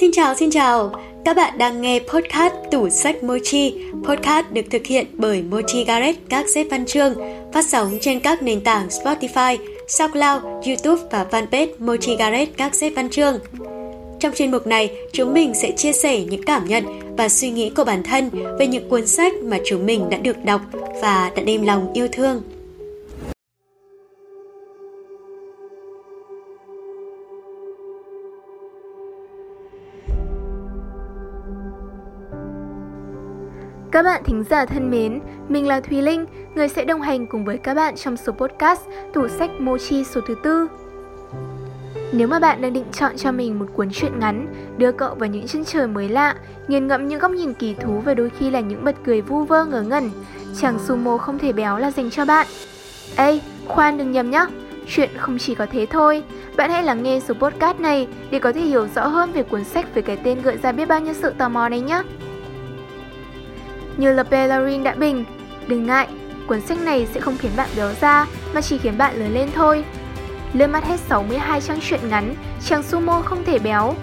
Xin chào, xin chào. Các bạn đang nghe podcast Tủ sách Mochi. Podcast được thực hiện bởi Mochi Garret các xếp văn chương, phát sóng trên các nền tảng Spotify, SoundCloud, YouTube và fanpage Mochi Garret các xếp văn chương. Trong chuyên mục này, chúng mình sẽ chia sẻ những cảm nhận và suy nghĩ của bản thân về những cuốn sách mà chúng mình đã được đọc và đã đem lòng yêu thương. Các bạn thính giả thân mến, mình là Thùy Linh, người sẽ đồng hành cùng với các bạn trong số podcast Tủ sách Mochi số thứ tư. Nếu mà bạn đang định chọn cho mình một cuốn truyện ngắn, đưa cậu vào những chân trời mới lạ, nghiền ngẫm những góc nhìn kỳ thú và đôi khi là những bật cười vu vơ ngớ ngẩn, chàng sumo không thể béo là dành cho bạn. Ê, khoan đừng nhầm nhá, chuyện không chỉ có thế thôi. Bạn hãy lắng nghe số podcast này để có thể hiểu rõ hơn về cuốn sách với cái tên gợi ra biết bao nhiêu sự tò mò này nhé. Như là Bellerin đã bình, đừng ngại, cuốn sách này sẽ không khiến bạn béo ra mà chỉ khiến bạn lớn lên thôi. Lướt mắt hết 62 trang truyện ngắn, chàng sumo không thể béo.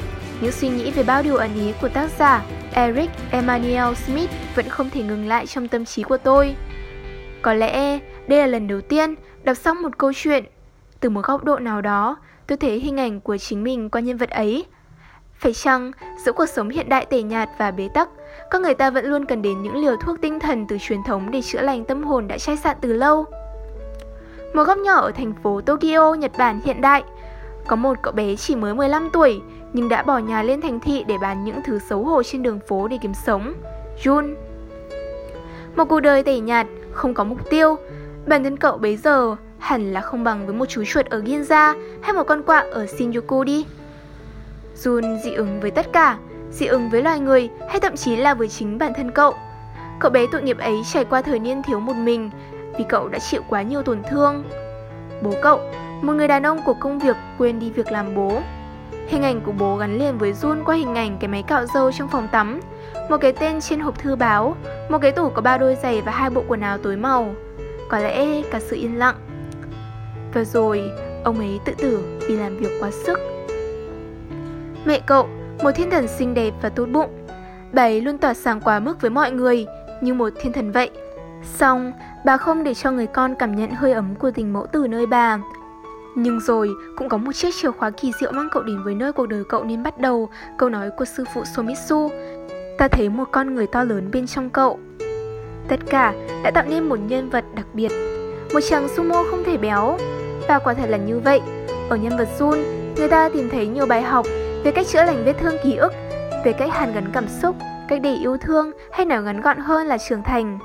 Những suy nghĩ về bao điều ẩn ý của tác giả Eric Emmanuel Smith vẫn không thể ngừng lại trong tâm trí của tôi. Có lẽ đây là lần đầu tiên đọc xong một câu chuyện. Từ một góc độ nào đó, tôi thấy hình ảnh của chính mình qua nhân vật ấy. Phải chăng giữa cuộc sống hiện đại tẻ nhạt và bế tắc, con người ta vẫn luôn cần đến những liều thuốc tinh thần từ truyền thống để chữa lành tâm hồn đã chai sạn từ lâu? Một góc nhỏ ở thành phố Tokyo, Nhật Bản hiện đại, có một cậu bé chỉ mới 15 tuổi nhưng đã bỏ nhà lên thành thị để bán những thứ xấu hổ trên đường phố để kiếm sống. Jun Một cuộc đời tẻ nhạt, không có mục tiêu. Bản thân cậu bấy giờ hẳn là không bằng với một chú chuột ở Ginza hay một con quạ ở Shinjuku đi. Jun dị ứng với tất cả, dị ứng với loài người hay thậm chí là với chính bản thân cậu. Cậu bé tội nghiệp ấy trải qua thời niên thiếu một mình vì cậu đã chịu quá nhiều tổn thương. Bố cậu, một người đàn ông của công việc quên đi việc làm bố. Hình ảnh của bố gắn liền với Jun qua hình ảnh cái máy cạo râu trong phòng tắm, một cái tên trên hộp thư báo, một cái tủ có ba đôi giày và hai bộ quần áo tối màu. Có lẽ cả sự yên lặng. Và rồi, ông ấy tự tử vì làm việc quá sức. Mẹ cậu, một thiên thần xinh đẹp và tốt bụng. Bà ấy luôn tỏa sáng quá mức với mọi người, như một thiên thần vậy. Xong, bà không để cho người con cảm nhận hơi ấm của tình mẫu từ nơi bà. Nhưng rồi, cũng có một chiếc chìa khóa kỳ diệu mang cậu đến với nơi cuộc đời cậu nên bắt đầu, câu nói của sư phụ Somitsu. Ta thấy một con người to lớn bên trong cậu. Tất cả đã tạo nên một nhân vật đặc biệt. Một chàng sumo không thể béo. Và quả thật là như vậy. Ở nhân vật Jun, người ta tìm thấy nhiều bài học về cách chữa lành vết thương ký ức, về cách hàn gắn cảm xúc, cách để yêu thương hay nói ngắn gọn hơn là trưởng thành.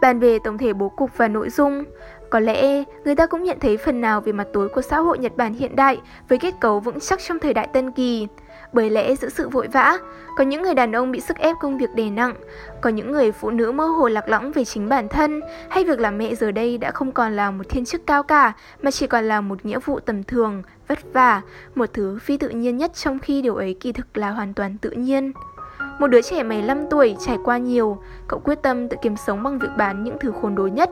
Bàn về tổng thể bố cục và nội dung, có lẽ người ta cũng nhận thấy phần nào về mặt tối của xã hội Nhật Bản hiện đại với kết cấu vững chắc trong thời đại Tân Kỳ. Bởi lẽ giữa sự vội vã, có những người đàn ông bị sức ép công việc đè nặng, có những người phụ nữ mơ hồ lạc lõng về chính bản thân, hay việc làm mẹ giờ đây đã không còn là một thiên chức cao cả, mà chỉ còn là một nghĩa vụ tầm thường, vất vả, một thứ phi tự nhiên nhất trong khi điều ấy kỳ thực là hoàn toàn tự nhiên. Một đứa trẻ 15 tuổi trải qua nhiều, cậu quyết tâm tự kiếm sống bằng việc bán những thứ khốn đốn nhất.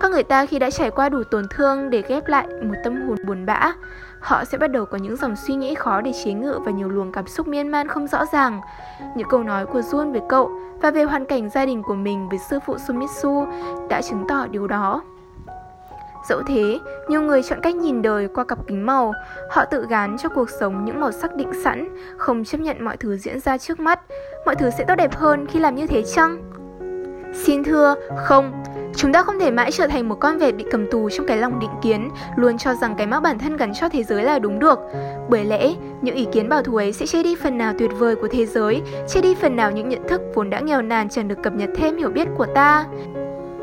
Các người ta khi đã trải qua đủ tổn thương để ghép lại một tâm hồn buồn bã, họ sẽ bắt đầu có những dòng suy nghĩ khó để chế ngự và nhiều luồng cảm xúc miên man không rõ ràng. Những câu nói của Jun về cậu và về hoàn cảnh gia đình của mình với sư phụ Sumitsu đã chứng tỏ điều đó. Dẫu thế, nhiều người chọn cách nhìn đời qua cặp kính màu, họ tự gán cho cuộc sống những màu sắc định sẵn, không chấp nhận mọi thứ diễn ra trước mắt. Mọi thứ sẽ tốt đẹp hơn khi làm như thế chăng? Xin thưa, không, Chúng ta không thể mãi trở thành một con vẹt bị cầm tù trong cái lòng định kiến, luôn cho rằng cái mác bản thân gắn cho thế giới là đúng được. Bởi lẽ, những ý kiến bảo thủ ấy sẽ che đi phần nào tuyệt vời của thế giới, che đi phần nào những nhận thức vốn đã nghèo nàn chẳng được cập nhật thêm hiểu biết của ta.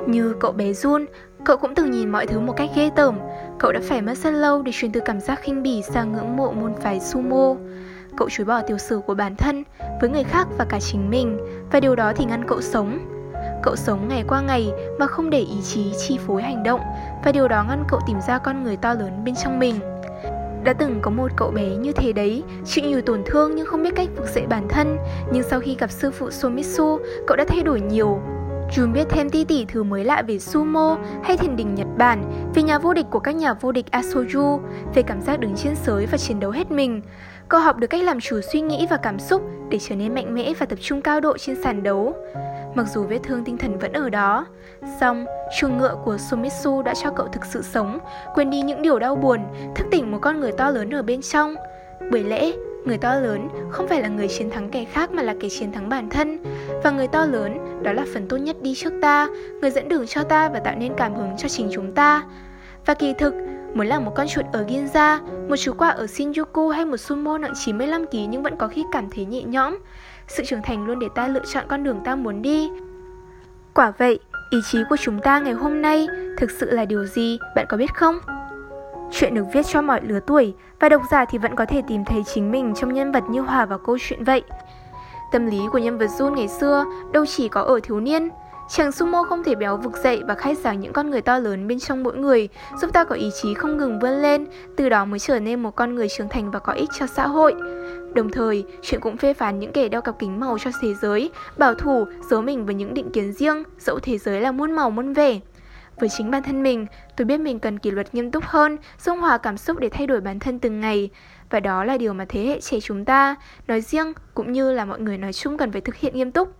Như cậu bé Jun, cậu cũng từng nhìn mọi thứ một cách ghê tởm. Cậu đã phải mất rất lâu để chuyển từ cảm giác khinh bỉ sang ngưỡng mộ môn phái sumo. Cậu chối bỏ tiểu sử của bản thân với người khác và cả chính mình, và điều đó thì ngăn cậu sống. Cậu sống ngày qua ngày mà không để ý chí chi phối hành động và điều đó ngăn cậu tìm ra con người to lớn bên trong mình. Đã từng có một cậu bé như thế đấy, chịu nhiều tổn thương nhưng không biết cách vực dậy bản thân, nhưng sau khi gặp sư phụ Somitsu, cậu đã thay đổi nhiều. Jun biết thêm ti tỉ thứ mới lạ về sumo hay thiền đình Nhật Bản, về nhà vô địch của các nhà vô địch Asoju, về cảm giác đứng trên sới và chiến đấu hết mình. Cậu học được cách làm chủ suy nghĩ và cảm xúc để trở nên mạnh mẽ và tập trung cao độ trên sàn đấu. Mặc dù vết thương tinh thần vẫn ở đó, song chuông ngựa của sumitsu đã cho cậu thực sự sống, quên đi những điều đau buồn, thức tỉnh một con người to lớn ở bên trong. Bởi lẽ, người to lớn không phải là người chiến thắng kẻ khác mà là kẻ chiến thắng bản thân và người to lớn đó là phần tốt nhất đi trước ta người dẫn đường cho ta và tạo nên cảm hứng cho chính chúng ta và kỳ thực Muốn là một con chuột ở Ginza, một chú quạ ở Shinjuku hay một sumo nặng 95kg nhưng vẫn có khi cảm thấy nhẹ nhõm. Sự trưởng thành luôn để ta lựa chọn con đường ta muốn đi. Quả vậy, ý chí của chúng ta ngày hôm nay thực sự là điều gì, bạn có biết không? Chuyện được viết cho mọi lứa tuổi và độc giả thì vẫn có thể tìm thấy chính mình trong nhân vật như hòa vào câu chuyện vậy. Tâm lý của nhân vật Jun ngày xưa đâu chỉ có ở thiếu niên, Chàng sumo không thể béo vực dậy và khai sáng những con người to lớn bên trong mỗi người, giúp ta có ý chí không ngừng vươn lên, từ đó mới trở nên một con người trưởng thành và có ích cho xã hội. Đồng thời, chuyện cũng phê phán những kẻ đeo cặp kính màu cho thế giới, bảo thủ, giấu mình với những định kiến riêng, dẫu thế giới là muôn màu muôn vẻ. Với chính bản thân mình, tôi biết mình cần kỷ luật nghiêm túc hơn, dung hòa cảm xúc để thay đổi bản thân từng ngày. Và đó là điều mà thế hệ trẻ chúng ta, nói riêng cũng như là mọi người nói chung cần phải thực hiện nghiêm túc.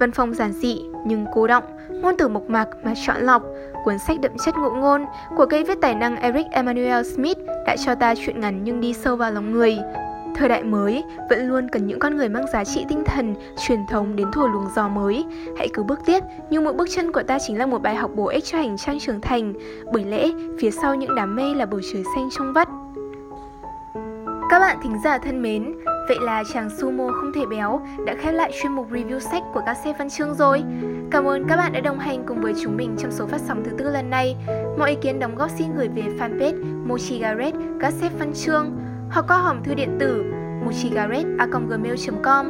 Văn phong giản dị nhưng cố động, ngôn từ mộc mạc mà chọn lọc, cuốn sách đậm chất ngụ ngôn của cây viết tài năng Eric Emmanuel Smith đã cho ta chuyện ngắn nhưng đi sâu vào lòng người. Thời đại mới vẫn luôn cần những con người mang giá trị tinh thần, truyền thống đến thổi luồng gió mới. Hãy cứ bước tiếp, nhưng mỗi bước chân của ta chính là một bài học bổ ích cho hành trang trưởng thành. Bởi lẽ, phía sau những đám mây là bầu trời xanh trong vắt. Các bạn thính giả thân mến, Vậy là chàng sumo không thể béo đã khép lại chuyên mục review sách của các xe văn chương rồi. Cảm ơn các bạn đã đồng hành cùng với chúng mình trong số phát sóng thứ tư lần này. Mọi ý kiến đóng góp xin gửi về fanpage Mochigaret các xếp văn chương hoặc qua hòm thư điện tử mochigaret.gmail.com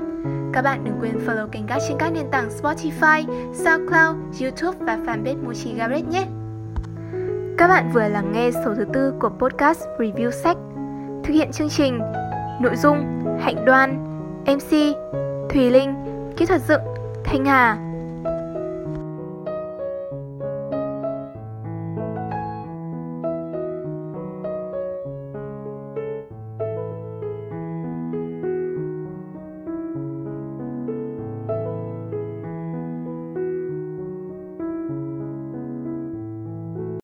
Các bạn đừng quên follow kênh gác trên các nền tảng Spotify, SoundCloud, YouTube và fanpage Mochigaret nhé. Các bạn vừa lắng nghe số thứ tư của podcast Review Sách. Thực hiện chương trình Nội dung Hạnh Đoan MC Thùy Linh Kỹ thuật dựng Thanh Hà.